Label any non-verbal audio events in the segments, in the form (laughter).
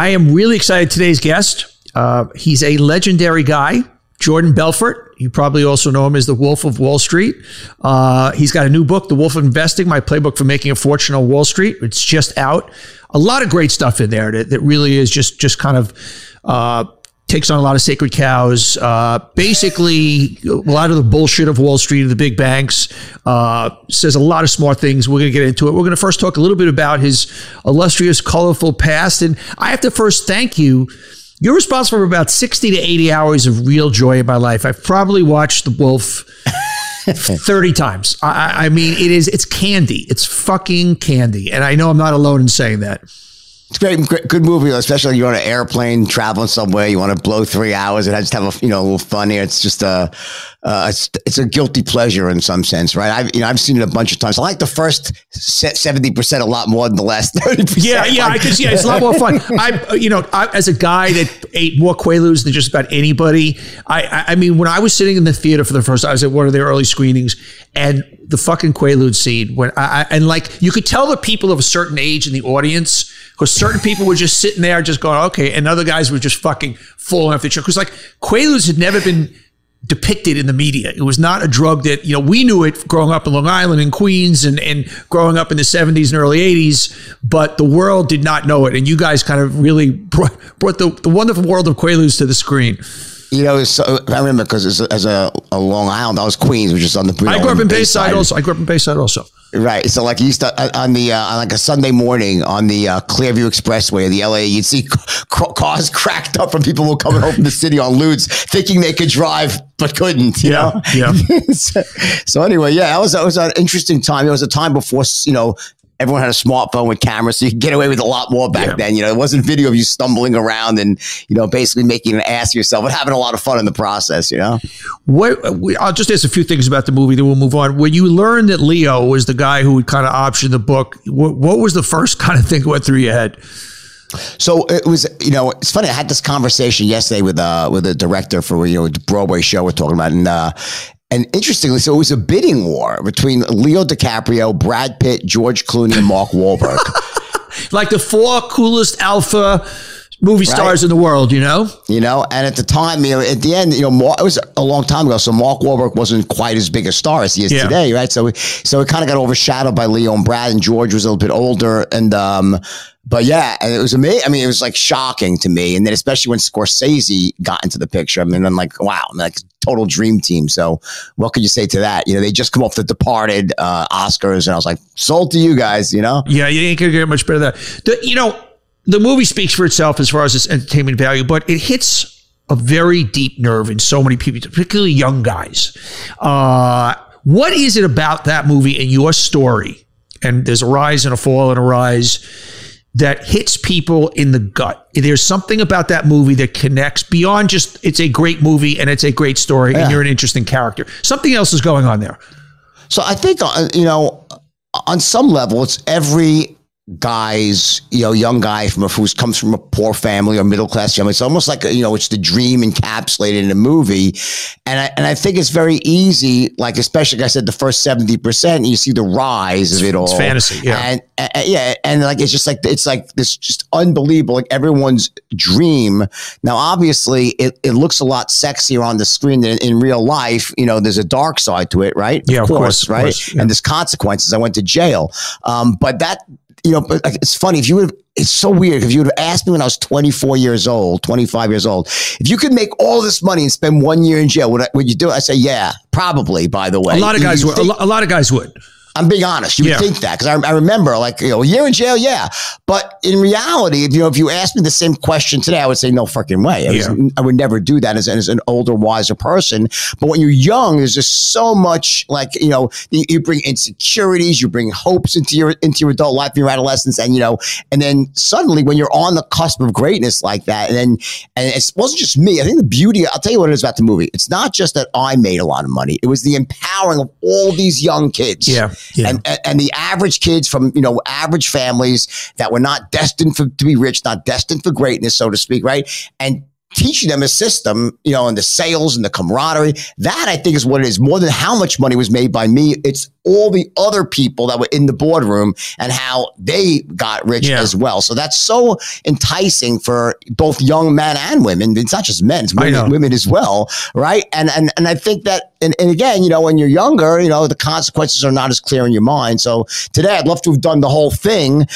I am really excited. Today's guest, uh, he's a legendary guy, Jordan Belfort. You probably also know him as the Wolf of Wall Street. Uh, he's got a new book, The Wolf of Investing, my playbook for making a fortune on Wall Street. It's just out. A lot of great stuff in there that, that really is just just kind of uh, takes on a lot of sacred cows. Uh, basically, a lot of the bullshit of Wall Street and the big banks. Uh, says a lot of smart things. We're going to get into it. We're going to first talk a little bit about his illustrious, colorful past. And I have to first thank you. You're responsible for about 60 to 80 hours of real joy in my life. I've probably watched The Wolf (laughs) 30 times. I, I mean, it is, it's candy. It's fucking candy. And I know I'm not alone in saying that. It's great, great, good movie, especially you're on an airplane traveling somewhere. You want to blow three hours and just have a you know a little fun here. It's just a uh, it's, it's a guilty pleasure in some sense, right? I've you know I've seen it a bunch of times. I like the first seventy percent a lot more than the last (laughs) thirty percent. Yeah, yeah, I can see it. it's a lot more fun. (laughs) I you know I, as a guy that ate more Quaaludes than just about anybody. I I mean when I was sitting in the theater for the first, I was at one of their early screenings, and the fucking Quaalude scene when I, I and like you could tell the people of a certain age in the audience because certain people were just sitting there just going, okay. And other guys were just fucking falling off the chair. Because like Quaaludes had never been depicted in the media. It was not a drug that, you know, we knew it growing up in Long Island and Queens and, and growing up in the 70s and early 80s, but the world did not know it. And you guys kind of really brought, brought the, the wonderful world of Quaaludes to the screen. You know, so, uh, I remember because as, as a, a, Long Island, I was Queens, which is on the. I grew up in Bayside also. I grew up in Bayside also. Right. So like you used to uh, on the uh, on like a Sunday morning on the uh, Clearview Expressway, in the LA, you'd see (laughs) cars cracked up from people who were coming home from the city on Ludes, thinking they could drive but couldn't. You yeah. Know? Yeah. (laughs) so, so, anyway, yeah, that was that was an interesting time. It was a time before you know everyone had a smartphone with cameras, so you could get away with a lot more back yeah. then. You know, it wasn't video of you stumbling around and you know basically making an ass of yourself, but having a lot of fun in the process. You know. What I'll just ask a few things about the movie, then we'll move on. When you learned that Leo was the guy who would kind of option the book, what, what was the first (laughs) kind of thing that went through your head? So it was, you know, it's funny. I had this conversation yesterday with uh with a director for you know the Broadway show we're talking about, and uh, and interestingly, so it was a bidding war between Leo DiCaprio, Brad Pitt, George Clooney, and Mark Wahlberg. (laughs) like the four coolest alpha movie stars in the world, you know? You know, and at the time, you know, at the end, you know, Mark, it was a long time ago, so Mark Wahlberg wasn't quite as big a star as he is yeah. today, right? So, so it kind of got overshadowed by Leo and Brad, and George was a little bit older, and um, but yeah, and it was amazing. I mean, it was like shocking to me, and then especially when Scorsese got into the picture. I mean, I'm like, wow, I'm like total dream team. So, what could you say to that? You know, they just come off the Departed uh, Oscars, and I was like, sold to you guys. You know? Yeah, you ain't gonna get much better than that. The, you know, the movie speaks for itself as far as its entertainment value, but it hits a very deep nerve in so many people, particularly young guys. Uh, what is it about that movie and your story? And there's a rise and a fall and a rise that hits people in the gut. There's something about that movie that connects beyond just it's a great movie and it's a great story yeah. and you're an interesting character. Something else is going on there. So I think uh, you know on some level it's every guys, you know, young guy from a, who comes from a poor family or middle class family. It's almost like, you know, it's the dream encapsulated in a movie. And I, and I think it's very easy, like, especially like I said, the first 70%, you see the rise of it all. It's fantasy. Yeah. And, and, yeah. And like, it's just like, it's like this just unbelievable, like everyone's dream. Now, obviously it, it looks a lot sexier on the screen than in real life. You know, there's a dark side to it, right? Yeah, of course, course right? Of course, yeah. And there's consequences. I went to jail. Um, but that, you know, but it's funny if you would. It's so weird if you would have asked me when I was 24 years old, 25 years old, if you could make all this money and spend one year in jail, would, I, would you do it? I say, yeah, probably. By the way, a lot of guys would. Think, a lot of guys would. I'm being honest. You yeah. would think that because I, I, remember, like, you know, a year in jail, yeah. But in reality, you know, if you asked me the same question today, I would say no fucking way. I, was. I would never do that as, as, an older, wiser person. But when you're young, there's just so much, like, you know, you, you, bring insecurities, you bring hopes into your into your adult life, your adolescence, and you know, and then suddenly when you're on the cusp of greatness like that, and then and it wasn't just me. I think the beauty. I'll tell you what it is about the movie. It's not just that I made a lot of money. It was the empowering of all these young kids. Yeah yeah. And, and the average kids from, you know, average families that were not destined for, to be rich, not destined for greatness, so to speak, right? And teaching them a system, you know, and the sales and the camaraderie. That I think is what it is more than how much money was made by me. It's all the other people that were in the boardroom and how they got rich yeah. as well. So that's so enticing for both young men and women. It's not just men, it's women, women as well. Right. And, and, and I think that, and, and again, you know, when you're younger, you know, the consequences are not as clear in your mind. So today I'd love to have done the whole thing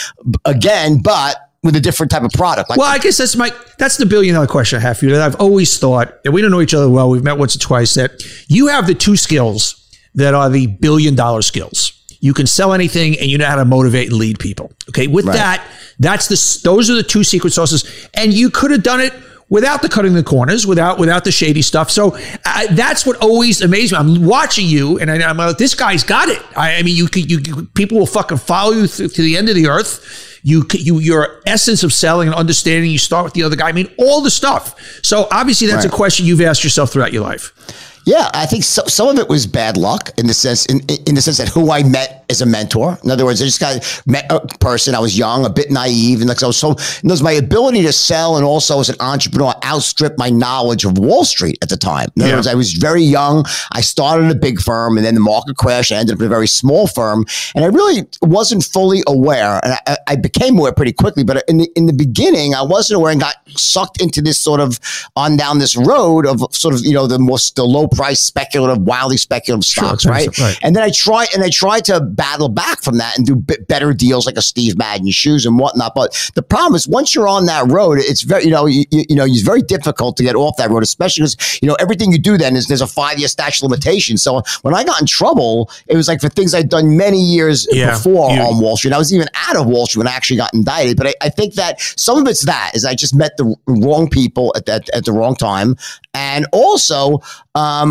again, but with a different type of product. Like, well, I guess that's my that's the billion dollar question I have for you. That I've always thought, and we don't know each other well. We've met once or twice. That you have the two skills that are the billion dollar skills. You can sell anything, and you know how to motivate and lead people. Okay, with right. that, that's the those are the two secret sauces, and you could have done it without the cutting the corners, without without the shady stuff. So uh, that's what always amazes me. I'm watching you, and I, am like, this guy's got it. I, I mean, you, you, you people will fucking follow you th- to the end of the earth you, you, your essence of selling and understanding. You start with the other guy. I mean, all the stuff. So obviously, that's right. a question you've asked yourself throughout your life. Yeah, I think so, some of it was bad luck in the sense in, in the sense that who I met as a mentor. In other words, I just got met a person. I was young, a bit naive, and like I was so. And was my ability to sell and also as an entrepreneur outstripped my knowledge of Wall Street at the time. In other yeah. words, I was very young. I started a big firm, and then the market crashed. I ended up in a very small firm, and I really wasn't fully aware. And I, I became aware pretty quickly, but in the in the beginning, I wasn't aware and got sucked into this sort of on down this road of sort of you know the most the low price speculative, wildly speculative stocks, sure, right? right? And then I try and I try to battle back from that and do better deals like a Steve Madden shoes and whatnot. But the problem is once you're on that road, it's very you know you, you know it's very difficult to get off that road, especially because you know everything you do then is there's a five year statute limitation. So when I got in trouble, it was like for things I'd done many years yeah, before you, on Wall Street. I was even out of Wall Street when I actually got indicted. But I, I think that some of it's that is I just met the wrong people at that at the wrong time, and also um,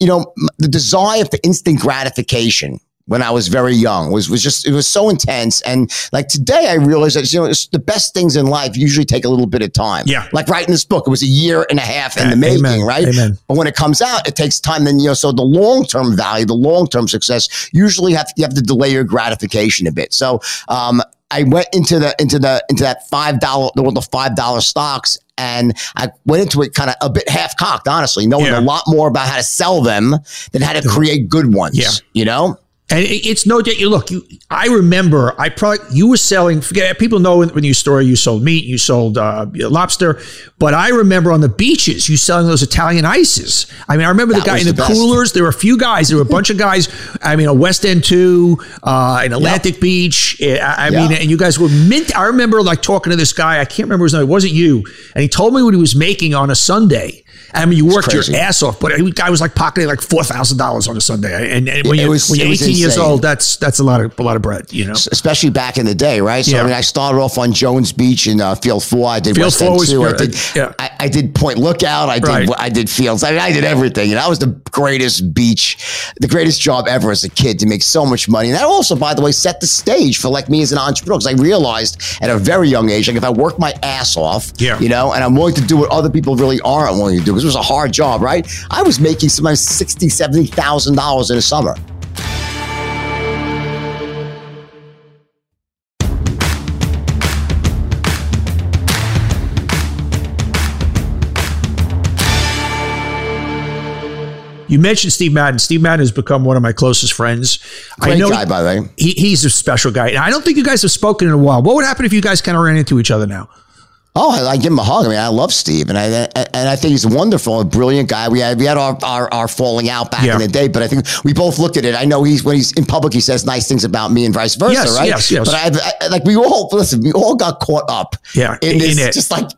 you know, the desire for instant gratification when I was very young was was just it was so intense. And like today, I realized that you know the best things in life usually take a little bit of time. Yeah, like writing this book, it was a year and a half in the making, Amen. right? Amen. But when it comes out, it takes time. Then you know, so the long term value, the long term success, usually have you have to delay your gratification a bit. So um, I went into the into the into that five dollar the, the five dollar stocks and I went into it kind of a bit half cocked, honestly, knowing yeah. a lot more about how to sell them than how to mm-hmm. create good ones. Yeah. You know? And it's no doubt. You look. You, I remember. I probably you were selling. Forget people know when, you store you sold meat, you sold uh, lobster. But I remember on the beaches you selling those Italian ices. I mean, I remember that the guy in the, the coolers. There were a few guys. There were a bunch of guys. I mean, a West End two, uh, in Atlantic yep. Beach. I, I yep. mean, and you guys were mint. I remember like talking to this guy. I can't remember his name. It wasn't you. And he told me what he was making on a Sunday. I mean, you worked your ass off, but guy was like pocketing like four thousand dollars on a Sunday. And, and when, you, was, when you're eighteen years old, that's that's a lot of a lot of bread, you know. Especially back in the day, right? So yeah. I mean, I started off on Jones Beach in uh, Field Four. I did Field West End Two. I did, yeah. I, I, did Point Lookout. I did right. I did Fields. I mean, I did everything, and that was the greatest beach, the greatest job ever as a kid to make so much money. And that also, by the way, set the stage for like me as an entrepreneur because I realized at a very young age, like if I work my ass off, yeah. you know, and I'm willing to do what other people really aren't willing to do because it was a hard job job, right? I was making sometimes sixty, seventy thousand dollars in a summer. You mentioned Steve Madden. Steve Madden has become one of my closest friends. Great I know guy, by the way. He, he's a special guy. And I don't think you guys have spoken in a while. What would happen if you guys kind of ran into each other now? Oh, I, I give him a hug. I mean, I love Steve, and I and I think he's wonderful, a brilliant guy. We had we had our our, our falling out back yeah. in the day, but I think we both looked at it. I know he's when he's in public, he says nice things about me, and vice versa, yes, right? Yes, yes. But I, I, like we all listen, we all got caught up, yeah, in, in this, it. just like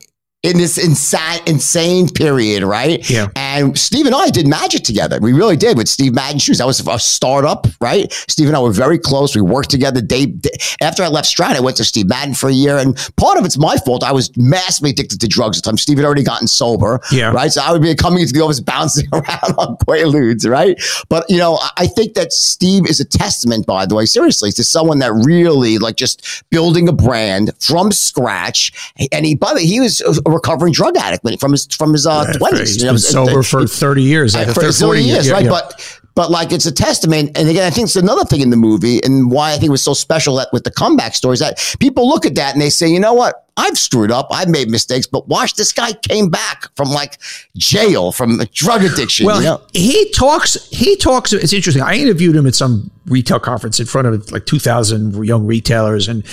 in this insane, insane period, right? Yeah. And Steve and I did magic together. We really did with Steve Madden Shoes. That was a startup, right? Steve and I were very close. We worked together. Day, day after I left Strat, I went to Steve Madden for a year, and part of it's my fault. I was massively addicted to drugs at the time. Steve had already gotten sober, yeah. right? So I would be coming into the office (laughs) bouncing around on Quaaludes, right? But you know, I think that Steve is a testament, by the way, seriously, to someone that really like just building a brand from scratch. And he, by the way, he was recovering drug addict from his from his uh, twenties. Uh, you know, sober for thirty years, like for 40 years, right? Yeah. But but like it's a testament. And again, I think it's another thing in the movie and why I think it was so special that with the comeback stories that people look at that and they say, you know what? I've screwed up. I've made mistakes, but watch this guy came back from like jail, from drug addiction. Well, you know? he talks, he talks, it's interesting. I interviewed him at some retail conference in front of like 2000 young retailers. And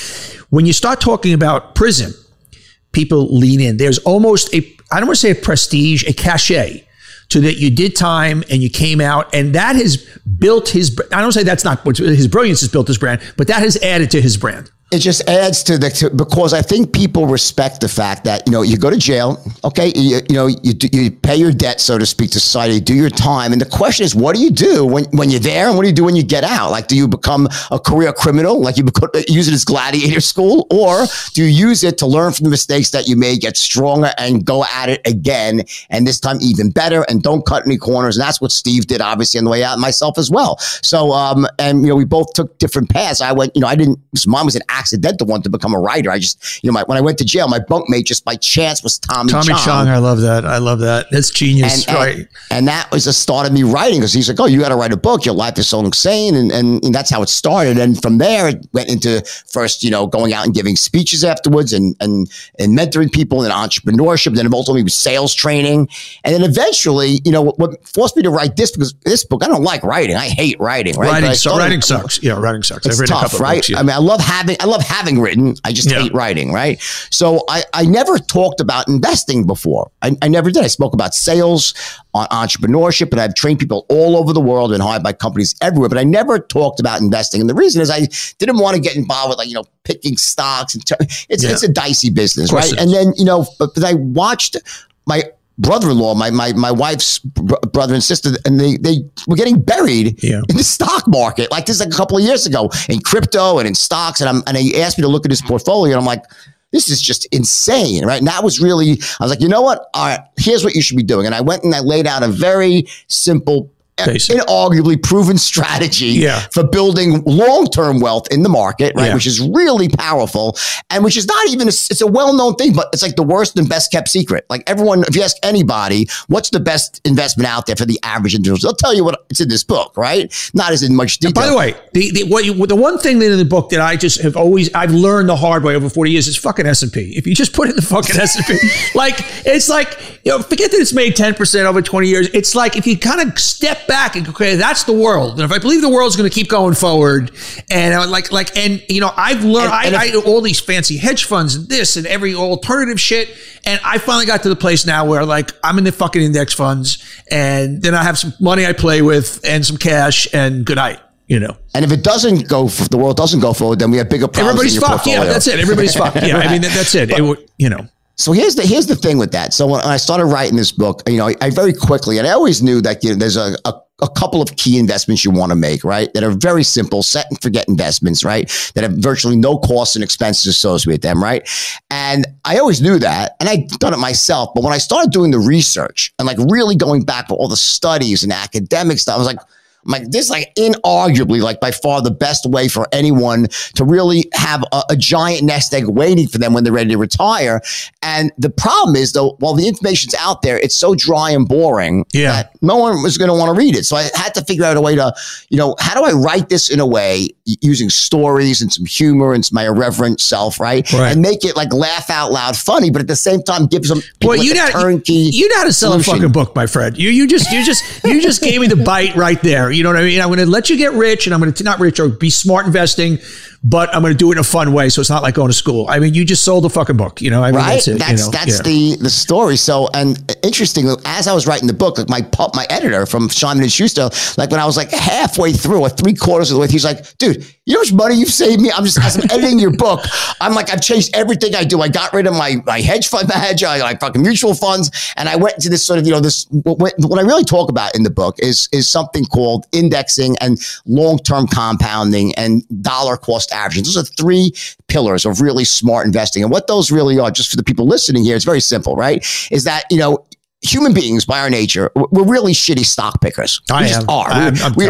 when you start talking about prison, people lean in. There's almost a, I don't want to say a prestige, a cachet to that you did time and you came out and that has built his, I don't say that's not his brilliance has built his brand, but that has added to his brand it just adds to the to, because I think people respect the fact that you know you go to jail, okay, you, you know you you pay your debt so to speak to society, do your time, and the question is, what do you do when when you're there, and what do you do when you get out? Like, do you become a career criminal, like you (laughs) use it as gladiator school, or do you use it to learn from the mistakes that you made, get stronger, and go at it again, and this time even better, and don't cut any corners, and that's what Steve did, obviously, on the way out, myself as well. So, um, and you know, we both took different paths. I went, you know, I didn't. Mom was an accidental one to become a writer. I just, you know, my, when I went to jail, my bunkmate just by chance was Tommy, Tommy Chong. Chong. I love that. I love that. That's genius. And, right. And, and, that was the start of me writing because he's like, oh, you got to write a book. Your life is so insane. And, and, and, that's how it started. And from there, it went into first, you know, going out and giving speeches afterwards and, and, and mentoring people in entrepreneurship. Then ultimately was sales training. And then eventually, you know, what, what, forced me to write this because this book, I don't like writing. I hate writing. Right? Writing, so, writing sucks. Yeah, writing sucks. It's tough, right? Books, yeah. I mean, I love having, I love having written. I just yeah. hate writing, right? So I, I never talked about investing before. I, I never did. I spoke about sales, on entrepreneurship, and I've trained people all over the world and hired by companies everywhere, but I never talked about investing. And the reason is I didn't want to get involved with like, you know, picking stocks and t- it's, yeah. it's a dicey business, right? And then, you know, but, but I watched my brother-in-law, my my my wife's br- brother and sister, and they they were getting buried yeah. in the stock market like this like a couple of years ago in crypto and in stocks. And I'm and he asked me to look at his portfolio, and I'm like, this is just insane, right? And that was really, I was like, you know what? All right, here's what you should be doing. And I went and I laid out a very simple Basic. inarguably proven strategy yeah. for building long-term wealth in the market, right? Yeah. Which is really powerful and which is not even, a, it's a well-known thing, but it's like the worst and best kept secret. Like everyone, if you ask anybody, what's the best investment out there for the average individual? They'll tell you what it's in this book, right? Not as in much detail. And by the way, the, the, what you, the one thing in the book that I just have always, I've learned the hard way over 40 years is fucking S&P. If you just put in the fucking (laughs) S&P, like, it's like, you know, forget that it's made 10% over 20 years. It's like, if you kind of step back and go, okay, that's the world. And if I believe the world's going to keep going forward, and I like like and you know I've learned and, and I, if, I all these fancy hedge funds and this and every alternative shit, and I finally got to the place now where like I'm in the fucking index funds, and then I have some money I play with and some cash, and good night you know. And if it doesn't go, the world doesn't go forward, then we have bigger problems. Everybody's fucked. Portfolio. Yeah, that's it. Everybody's fucked. Yeah, right. I mean that's it. But, it. You know. So here's the here's the thing with that. So when I started writing this book, you know, I, I very quickly, and I always knew that you know, there's a, a a couple of key investments you want to make, right? That are very simple, set and forget investments, right? That have virtually no costs and expenses associated with them, right? And I always knew that, and I'd done it myself. But when I started doing the research and like really going back for all the studies and academic stuff, I was like, I'm like, this is like inarguably like by far the best way for anyone to really have a, a, giant nest egg waiting for them when they're ready to retire. And the problem is though, while the information's out there, it's so dry and boring yeah. that no one was going to want to read it. So I had to figure out a way to, you know, how do I write this in a way using stories and some humor and my irreverent self, right? right. And make it like laugh out loud funny, but at the same time give some well, you like know, turnkey. You know how to sell solution. a fucking book, my friend. You you just you just you just gave me the bite right there. You know what I mean? I'm going to let you get rich and I'm going to not rich or be smart investing, but I'm going to do it in a fun way. So it's not like going to school. I mean, you just sold a fucking book, you know? I mean, right. That's, it, that's, you know? that's yeah. the, the story. So, and uh, interestingly, as I was writing the book, like my my editor from Simon and Schuster, like when I was like halfway through or three quarters of the way, he's like, dude, you know how much money you've saved me? I'm just, as I'm editing your book, I'm like, I've changed everything I do. I got rid of my, my hedge fund manager, I like fucking mutual funds. And I went into this sort of, you know, this, what, what I really talk about in the book is, is something called indexing and long-term compounding and dollar cost averaging. Those are three pillars of really smart investing. And what those really are, just for the people listening here, it's very simple, right? Is that, you know, human beings by our nature, we're really shitty stock pickers. I we am. are. I'm, I'm we,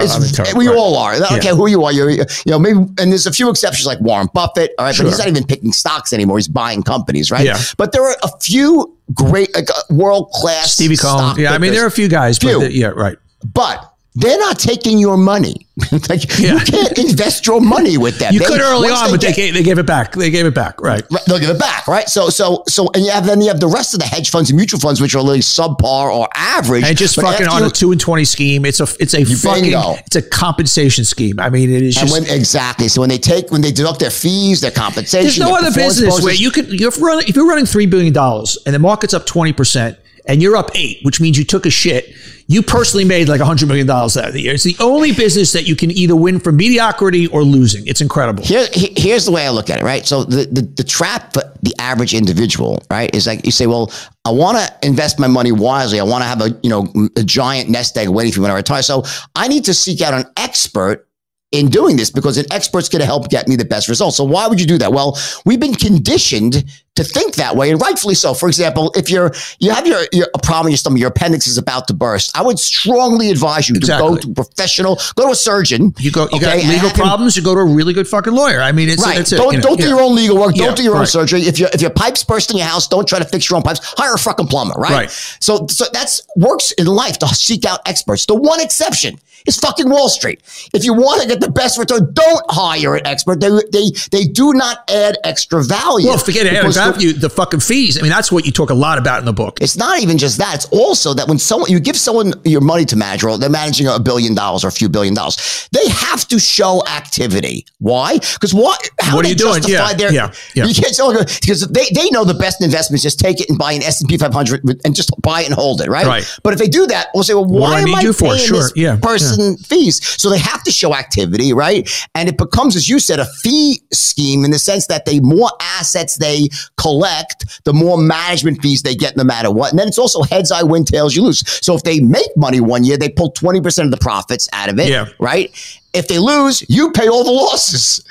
we right. all are. I don't yeah. care who you are. You're, you know, maybe, and there's a few exceptions like Warren Buffett. All right. Sure. But he's not even picking stocks anymore. He's buying companies, right? Yeah. But there are a few great, like, uh, world class Stevie Cohen. Yeah. Pickers. I mean, there are a few guys, few. But yeah, right. But they're not taking your money. (laughs) like yeah. you can't invest your money with them. You they, could early on, but get, they, gave, they gave it back. They gave it back, right? right? They'll give it back, right? So, so, so, and you have then you have the rest of the hedge funds and mutual funds, which are really subpar or average, and just fucking on a two and twenty scheme. It's a it's a fucking bingo. it's a compensation scheme. I mean, it is just when, exactly. So when they take when they deduct their fees, their compensation, there's no other business bonuses. where you could you're running if you're running three billion dollars and the market's up twenty percent and you're up eight, which means you took a shit you personally made like $100 million out of the year. It's the only business that you can either win from mediocrity or losing. It's incredible. Here, here's the way I look at it, right? So the, the, the trap for the average individual, right, is like you say, well, I want to invest my money wisely. I want to have a, you know, a giant nest egg waiting for me when I retire. So I need to seek out an expert in doing this because an expert's going to help get me the best results. So why would you do that? Well, we've been conditioned to think that way, and rightfully so. For example, if you're you have your, your a problem in your stomach, your appendix is about to burst, I would strongly advise you exactly. to go to a professional, go to a surgeon. You go, you okay, got legal problems, you go to a really good fucking lawyer. I mean, it's right. It's don't don't do your own legal work. Don't yeah, do your right. own surgery. If your if your pipes burst in your house, don't try to fix your own pipes. Hire a fucking plumber. Right. right. So so that's works in life to seek out experts. The one exception is fucking Wall Street. If you want to get the best return, don't hire an expert. They they they do not add extra value. Well, forget added value. The, the fucking fees. I mean, that's what you talk a lot about in the book. It's not even just that. It's also that when someone you give someone your money to manage, or they're managing a billion dollars or a few billion dollars, they have to show activity. Why? Because what? How what are you doing? Yeah, their, yeah, yeah. You can't tell because they, they know the best investment is just take it and buy an S and P 500 and just buy it and hold it, right? Right. But if they do that, we'll say, well, why am I paying for? Sure. this yeah. person yeah. fees? So they have to show activity, right? And it becomes, as you said, a fee scheme in the sense that the more assets they collect, the more management fees they get no matter what. And then it's also heads I win, tails you lose. So if they make money one year, they pull 20% of the profits out of it, yeah. right? If they lose, you pay all the losses.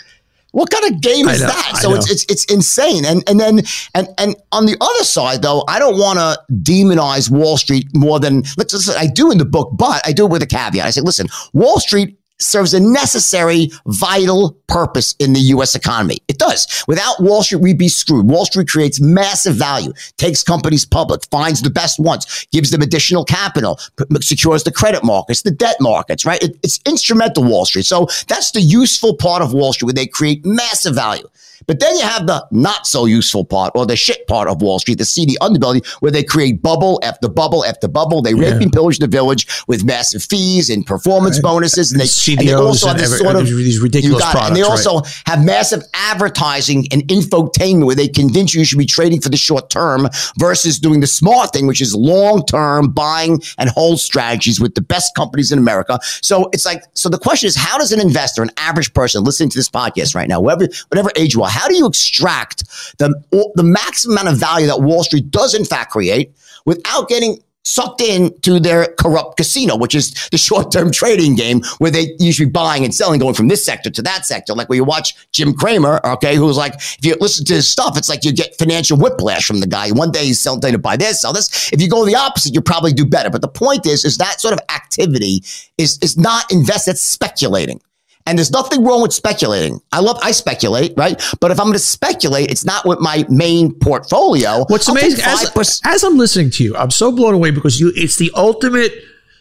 What kind of game is know, that? So it's, it's it's insane. And and then and and on the other side though, I don't want to demonize Wall Street more than let's I do in the book, but I do it with a caveat. I say, listen, Wall Street serves a necessary, vital purpose in the U.S. economy. It does. Without Wall Street, we'd be screwed. Wall Street creates massive value, takes companies public, finds the best ones, gives them additional capital, secures the credit markets, the debt markets, right? It, it's instrumental Wall Street. So that's the useful part of Wall Street where they create massive value. But then you have the not so useful part or the shit part of Wall Street, the seedy underbelly, where they create bubble after bubble after bubble. They yeah. rape and pillage the village with massive fees and performance right. bonuses. And they, and they also have this every, sort of these ridiculous products. And they also right. have massive advertising and infotainment where they convince you you should be trading for the short term versus doing the smart thing, which is long term buying and hold strategies with the best companies in America. So it's like, so the question is, how does an investor, an average person listening to this podcast right now, whatever, whatever age you are, how do you extract the, the maximum amount of value that Wall Street does in fact create without getting sucked in to their corrupt casino, which is the short-term trading game where they usually buying and selling, going from this sector to that sector. Like when you watch Jim Cramer, okay, who's like, if you listen to his stuff, it's like you get financial whiplash from the guy. One day he's selling to buy this, sell this. If you go the opposite, you probably do better. But the point is, is that sort of activity is is not invest, it's speculating. And there's nothing wrong with speculating. I love, I speculate, right? But if I'm going to speculate, it's not with my main portfolio. What's I'll amazing, as, as I'm listening to you, I'm so blown away because you, it's the ultimate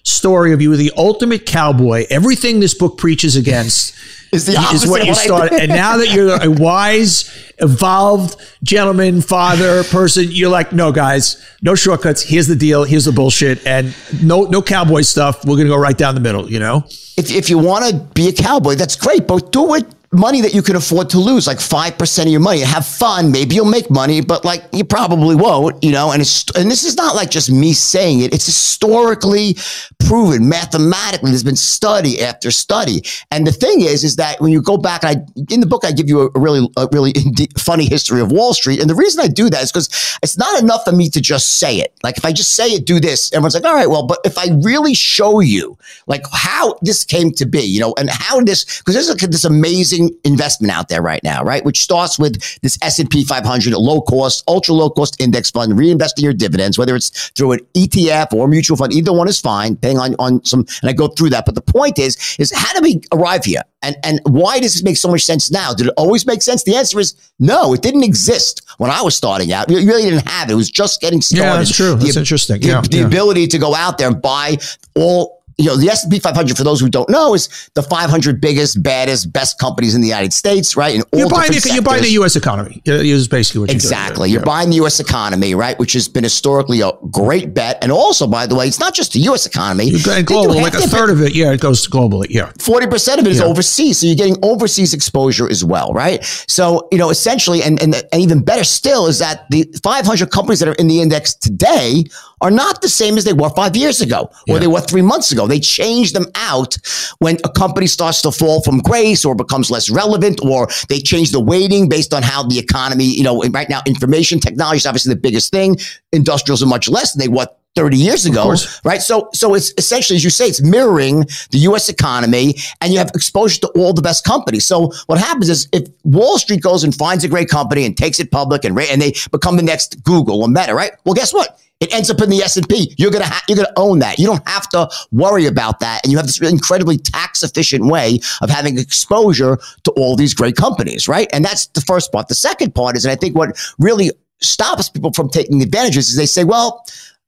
story of you, the ultimate cowboy. Everything this book preaches against (laughs) is the is what you started. and now that you're a wise, evolved gentleman, father, person, you're like, no, guys, no shortcuts. Here's the deal. Here's the bullshit, and no no cowboy stuff. We're gonna go right down the middle. You know. If if you want to be a cowboy, that's great, but do it money that you can afford to lose, like 5% of your money. Have fun. Maybe you'll make money, but like you probably won't, you know, and it's, and this is not like just me saying it. It's historically proven mathematically. There's been study after study. And the thing is, is that when you go back, I, in the book, I give you a, really, a really (laughs) funny history of Wall Street. And the reason I do that is because it's not enough for me to just say it. Like if I just say it, do this, everyone's like, all right, well, but if I really show you like how this came to be, you know, and how this, because there's like this amazing investment out there right now, right? Which starts with this S&P 500, low cost, ultra low cost index fund, reinvesting your dividends, whether it's through an ETF or mutual fund, either one is fine, paying on, on some, and I go through that. But the point is, is how do we arrive here? And, and why does this make so much sense now? Did it always make sense? The answer is no, it didn't exist when I was starting out. You really didn't have it. It was just getting started. Yeah, that's true. That's the, interesting. The, yeah, the yeah. ability to go out there and buy all you know, the S&P 500, for those who don't know, is the 500 biggest, baddest, best companies in the United States, right? In all you're, buying the, you're buying the U.S. economy. Uh, is basically what Exactly. You're, you're buying the U.S. economy, right? Which has been historically a great bet. And also, by the way, it's not just the U.S. economy. And global, like a third of it, yeah, it goes globally, yeah. 40% of it is yeah. overseas. So you're getting overseas exposure as well, right? So, you know, essentially, and, and, and even better still is that the 500 companies that are in the index today are not the same as they were five years ago or yeah. they were three months ago. They change them out when a company starts to fall from grace or becomes less relevant or they change the weighting based on how the economy, you know, right now information technology is obviously the biggest thing. Industrials are much less than they were 30 years ago, right? So, so it's essentially, as you say, it's mirroring the U.S. economy and you have exposure to all the best companies. So what happens is if Wall Street goes and finds a great company and takes it public and, and they become the next Google or Meta, right? Well, guess what? It ends up in the S&P. You're going to ha- you're to own that. You don't have to worry about that. And you have this incredibly tax efficient way of having exposure to all these great companies, right? And that's the first part. The second part is, and I think what really stops people from taking advantages is they say, well,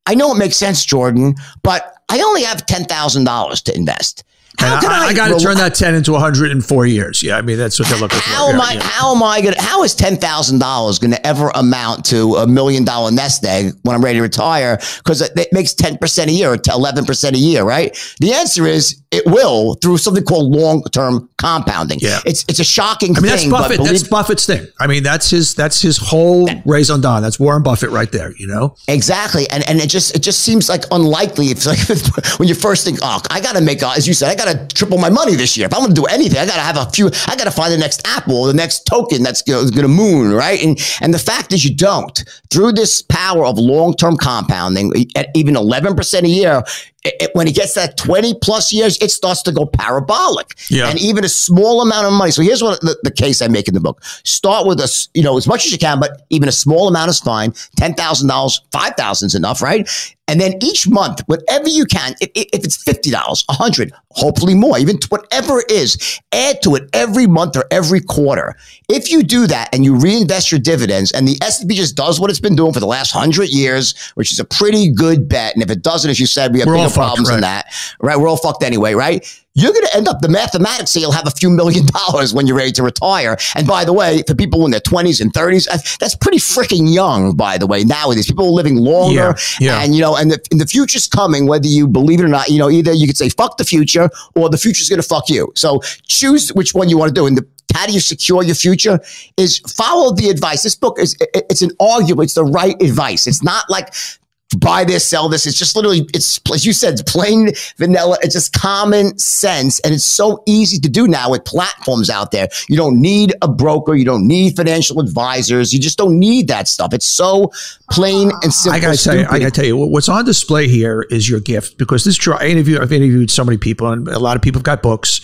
I know it makes sense, Jordan, but I only have $10,000 to invest. How I, I, I got to turn that ten into hundred in four years. Yeah, I mean that's what they're looking how for. Am I, yeah. How am I going? to How is ten thousand dollars going to ever amount to a million dollar nest egg when I'm ready to retire? Because it, it makes ten percent a year, or eleven percent a year, right? The answer is it will through something called long term compounding. Yeah, it's it's a shocking. I mean thing, that's Buffett. Believe, that's Buffett's thing. I mean that's his that's his whole that, raison d'etre. That's Warren Buffett right there. You know exactly, and and it just it just seems like unlikely. It's (laughs) like when you first think, oh, I got to make, as you said, I got to triple my money this year. If I'm to do anything, I got to have a few. I got to find the next Apple, the next token that's going to moon, right? And and the fact is, you don't through this power of long term compounding at even 11 percent a year it, when it gets that 20 plus years, it starts to go parabolic. Yeah. And even a small amount of money. So here's what the, the, case I make in the book. Start with a, you know, as much as you can, but even a small amount is fine. $10,000, 5000 is enough, right? And then each month, whatever you can, if, if it's $50, 100 hopefully more, even whatever it is, add to it every month or every quarter. If you do that and you reinvest your dividends and the S&P just does what it's been doing for the last 100 years, which is a pretty good bet. And if it doesn't, as you said, we have problems right. than that, right? We're all fucked anyway, right? You're going to end up, the mathematics say you'll have a few million (laughs) dollars when you're ready to retire. And by the way, for people in their 20s and 30s, uh, that's pretty freaking young, by the way, nowadays. People are living longer. Yeah, yeah. And, you know, and the, and the future's coming, whether you believe it or not. You know, either you could say, fuck the future, or the future's going to fuck you. So choose which one you want to do. And the, how do you secure your future is follow the advice. This book is, it's an argument. It's the right advice. It's not like buy this, sell this. It's just literally, it's, as you said, plain vanilla. It's just common sense. And it's so easy to do now with platforms out there. You don't need a broker. You don't need financial advisors. You just don't need that stuff. It's so plain and simple. I gotta tell you, I gotta tell you, what's on display here is your gift because this, draw. I interview, I've interviewed so many people and a lot of people have got books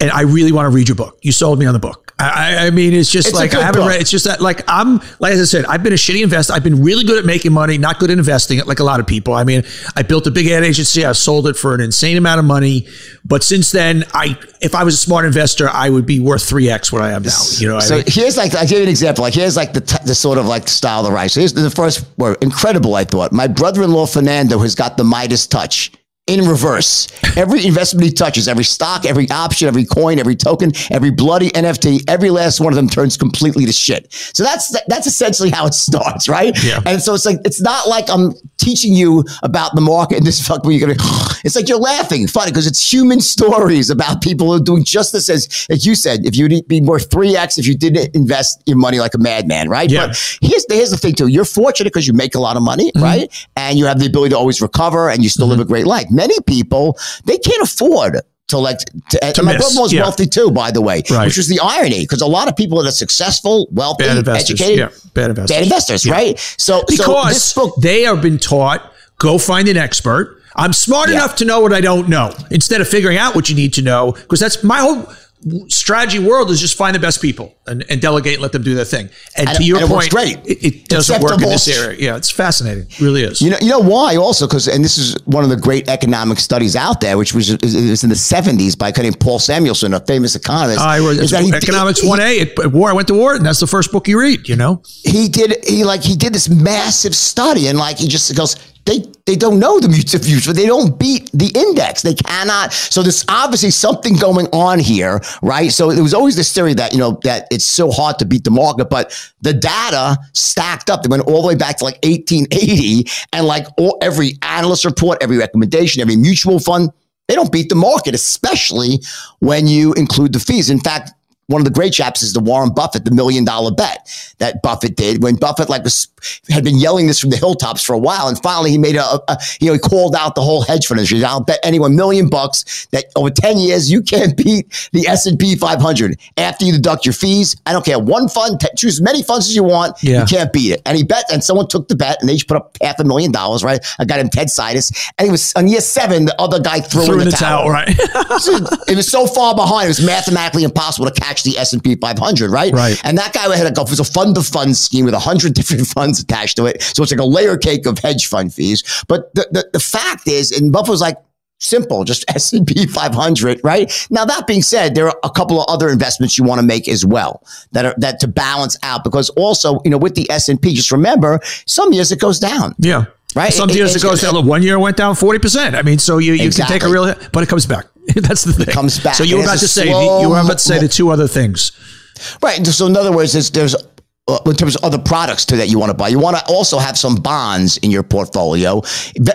and I really want to read your book. You sold me on the book. I, I mean, it's just it's like I haven't book. read. It's just that, like I'm, like as I said, I've been a shitty investor. I've been really good at making money, not good at investing it, like a lot of people. I mean, I built a big ad agency. I sold it for an insane amount of money, but since then, I, if I was a smart investor, I would be worth three x what I am now. You know. So I mean? here's like I give you an example. Like here's like the t- the sort of like style of the rice. Here's the first word. Incredible. I thought my brother-in-law Fernando has got the Midas touch in reverse. Every investment he touches, every stock, every option, every coin, every token, every bloody NFT, every last one of them turns completely to shit. So that's that's essentially how it starts, right? Yeah. And so it's like it's not like I'm teaching you about the market and this (laughs) fuck where you're gonna. It's like you're laughing, funny because it's human stories about people who are doing just this as as you said. If you'd be worth three x if you didn't invest your money like a madman, right? Yeah. But here's the here's the thing too. You're fortunate because you make a lot of money, mm-hmm. right? And you have the ability to always recover and you still mm-hmm. live a great life many people they can't afford to like to, to my brother was yeah. wealthy too, by the way, right. which was the irony because a lot of people that are successful, wealthy, educated, yeah. bad investors, bad investors, yeah. right? So because so book, they have been taught go find an expert. I'm smart enough to know what I don't know instead of figuring out what you need to know because that's my whole strategy world is just find the best people and, and delegate and let them do their thing. And, and to your and point, it, great. it, it doesn't work in this area. Yeah, it's fascinating. It really is. You know, you know why also? Because, and this is one of the great economic studies out there, which was, was in the 70s by named Paul Samuelson, a famous economist. I is that he, Economics 1A at war. I went to war and that's the first book you read, you know? He did, he like, he did this massive study and like, he just goes, they they don't know the mutual future. They don't beat the index. They cannot. So there's obviously something going on here, right? So there was always this theory that you know that it's so hard to beat the market, but the data stacked up. They went all the way back to like 1880, and like all, every analyst report, every recommendation, every mutual fund. They don't beat the market, especially when you include the fees. In fact, one of the great chaps is the Warren Buffett, the million dollar bet that Buffett did when Buffett like was had been yelling this from the hilltops for a while, and finally he made a, a you know he called out the whole hedge fund industry. I'll bet anyone million bucks that over ten years you can't beat the S and P 500 after you deduct your fees. I don't care one fund, t- choose as many funds as you want. Yeah. You can't beat it. And he bet, and someone took the bet, and they each put up half a million dollars. Right, I got him Ted Seides, and he was on year seven. The other guy threw, threw in, the, the towel. towel. Right, (laughs) it was so far behind; it was mathematically impossible to catch the S&P 500, right? Right. And that guy had a, it was a fund of funds scheme with a hundred (laughs) different funds attached to it. So it's like a layer cake of hedge fund fees. But the, the, the fact is, and Buffett's like, simple, just (laughs) S&P 500, right? Now, that being said, there are a couple of other investments you want to make as well that are, that to balance out, because also, you know, with the S&P, just remember, some years it goes down. Yeah. Right. Some years it, it goes down. One year went down 40%. I mean, so you, you exactly. can take a real hit, but it comes back. (laughs) That's the thing. It comes back. So you were about to say you were about to say the two other things. Right. So in other words, there's, there's uh, in terms of other products too that you want to buy. You want to also have some bonds in your portfolio.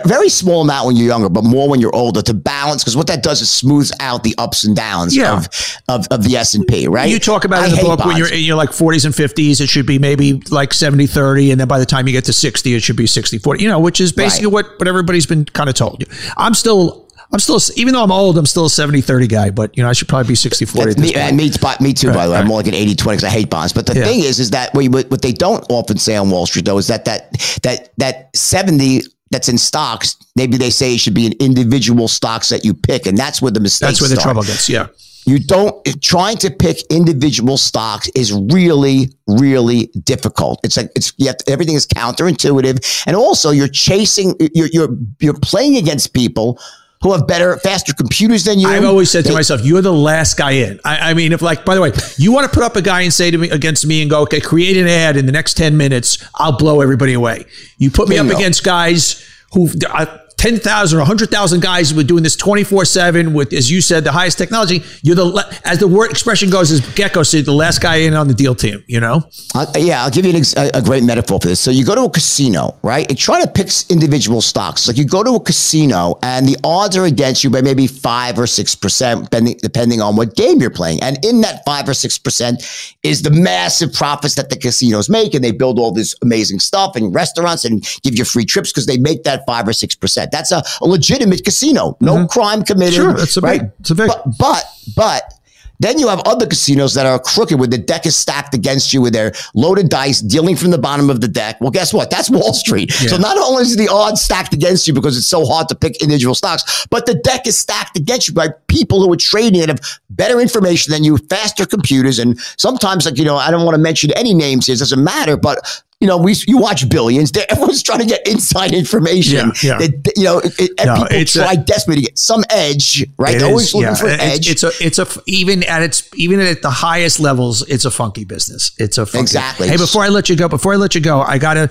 Very small amount when you're younger, but more when you're older to balance. Because what that does is smooths out the ups and downs yeah. of, of, of the S and P. Right? You talk about I in the book bonds. when you're in your like 40s and 50s, it should be maybe like 70 30, and then by the time you get to 60, it should be 60 40. You know, which is basically right. what what everybody's been kind of told. you. I'm still I'm still, even though I'm old, I'm still a 70 30 guy, but you know, I should probably be 60 40. Me, and me, me too, right, by the way. Right. I'm more like an 80 20 because I hate bonds. But the yeah. thing is, is that what, what they don't often say on Wall Street, though, is that that, that, that 70 that's in stocks, maybe they say it should be in individual stocks that you pick. And that's where the mistake That's where start. the trouble gets. Yeah. You don't trying to pick individual stocks is really, really difficult. It's like it's yet everything is counterintuitive, and also you're chasing, you're you're you're playing against people who have better, faster computers than you. I've always said they, to myself, you're the last guy in. I, I, mean, if like, by the way, you want to put up a guy and say to me against me and go, okay, create an ad in the next 10 minutes, I'll blow everybody away. You put me up against guys who, uh, 10,000 or 100,000 guys who are doing this 24 7 with, as you said, the highest technology. You're the, as the word expression goes, as Gekko said, the last guy in on the deal team, you know? Uh, yeah, I'll give you ex- a, great metaphor for this. So you go to a casino, right? And try to pick individual stocks. Like you go to a casino and the odds are against you by maybe five or 6%, depending, depending on what game you're playing. And in that five or 6% is the massive profits that the casinos make. And they build all this amazing stuff and restaurants and give you free trips because they make that five or 6%. That's a, a legitimate casino. No mm-hmm. crime committed. Sure, that's a right. Big, it's a big. But, but, but then you have other casinos that are crooked where the deck is stacked against you with their loaded dice dealing from the bottom of the deck. Well, guess what? That's Wall Street. Yeah. So not only is the odds stacked against you because it's so hard to pick individual stocks, but the deck is stacked against you by people who are trading that have better information than you, faster computers. And sometimes, like, you know, I don't want to mention any names here. It doesn't matter, but you know, we you watch billions. Everyone's trying to get inside information. Yeah, yeah. you know, it, no, people try a, desperately to get some edge, right? They're always is, looking yeah. for it's, edge. It's a, it's a even at its even at the highest levels, it's a funky business. It's a funky, exactly. Hey, before I let you go, before I let you go, I gotta.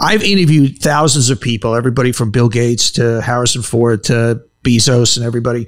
I've interviewed thousands of people, everybody from Bill Gates to Harrison Ford to Bezos and everybody.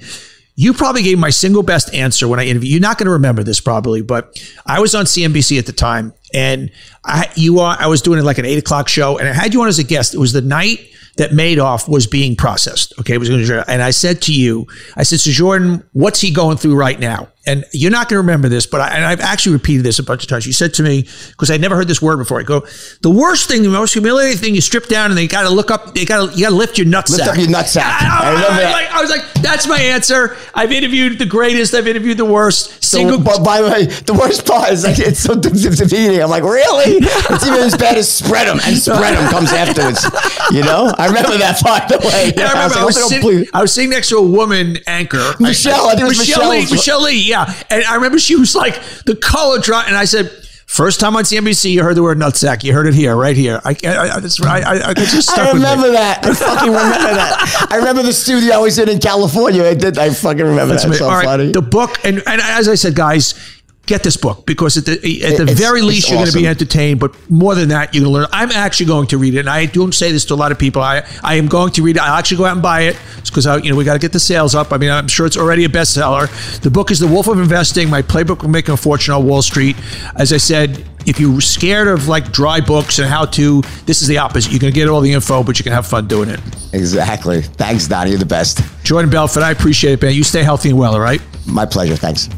You probably gave my single best answer when I interviewed. You're not going to remember this probably, but I was on CNBC at the time, and I you are I was doing it like an eight o'clock show, and I had you on as a guest. It was the night that Madoff was being processed. Okay, it was going to, and I said to you, I said, so Jordan, what's he going through right now? and you're not going to remember this, but I, and I've actually repeated this a bunch of times. You said to me because I'd never heard this word before. I go, the worst thing, the most humiliating thing, you strip down and they got to look up. They got to you got to lift your nutsack. Lift up your nutsack. I, I, remember that. Like, I was like, that's my answer. I've interviewed the greatest. I've interviewed the worst. Single. So, but by the way, the worst part is like it's so (laughs) defeating. I'm like, really? (laughs) It's even as bad as spread them, and spread them comes afterwards. You know, I remember that. By the way, yeah, I remember. I was, like, I, was sitting, I was, sitting, next to a woman anchor, Michelle. I, think it was Michelle, Michelle Lee. Michelle Lee. Yeah, and I remember she was like, the color drop. And I said, First time on CNBC, you heard the word nutsack. You heard it here, right here. I, I, I, I, I just stuck I remember that. I fucking remember that. I remember the studio I was in in California. I did. I fucking remember That's that. So All right, funny. The book, and, and as I said, guys, get this book because at the at the it's, very least you're awesome. going to be entertained, but more than that, you're going to learn. I'm actually going to read it, and I don't say this to a lot of people. I I am going to read it. I'll actually go out and buy it because you know we got to get the sales up. I mean, I'm sure it's already a bestseller. The book is The Wolf of Investing: My Playbook for Making a Fortune on Wall Street. As I said, if you're scared of like dry books and how to, this is the opposite. You're going to get all the info, but you can have fun doing it. Exactly. Thanks, Donny. You're the best. Jordan Belfort, I appreciate it, man. You stay healthy and well, all right? My pleasure. Thanks.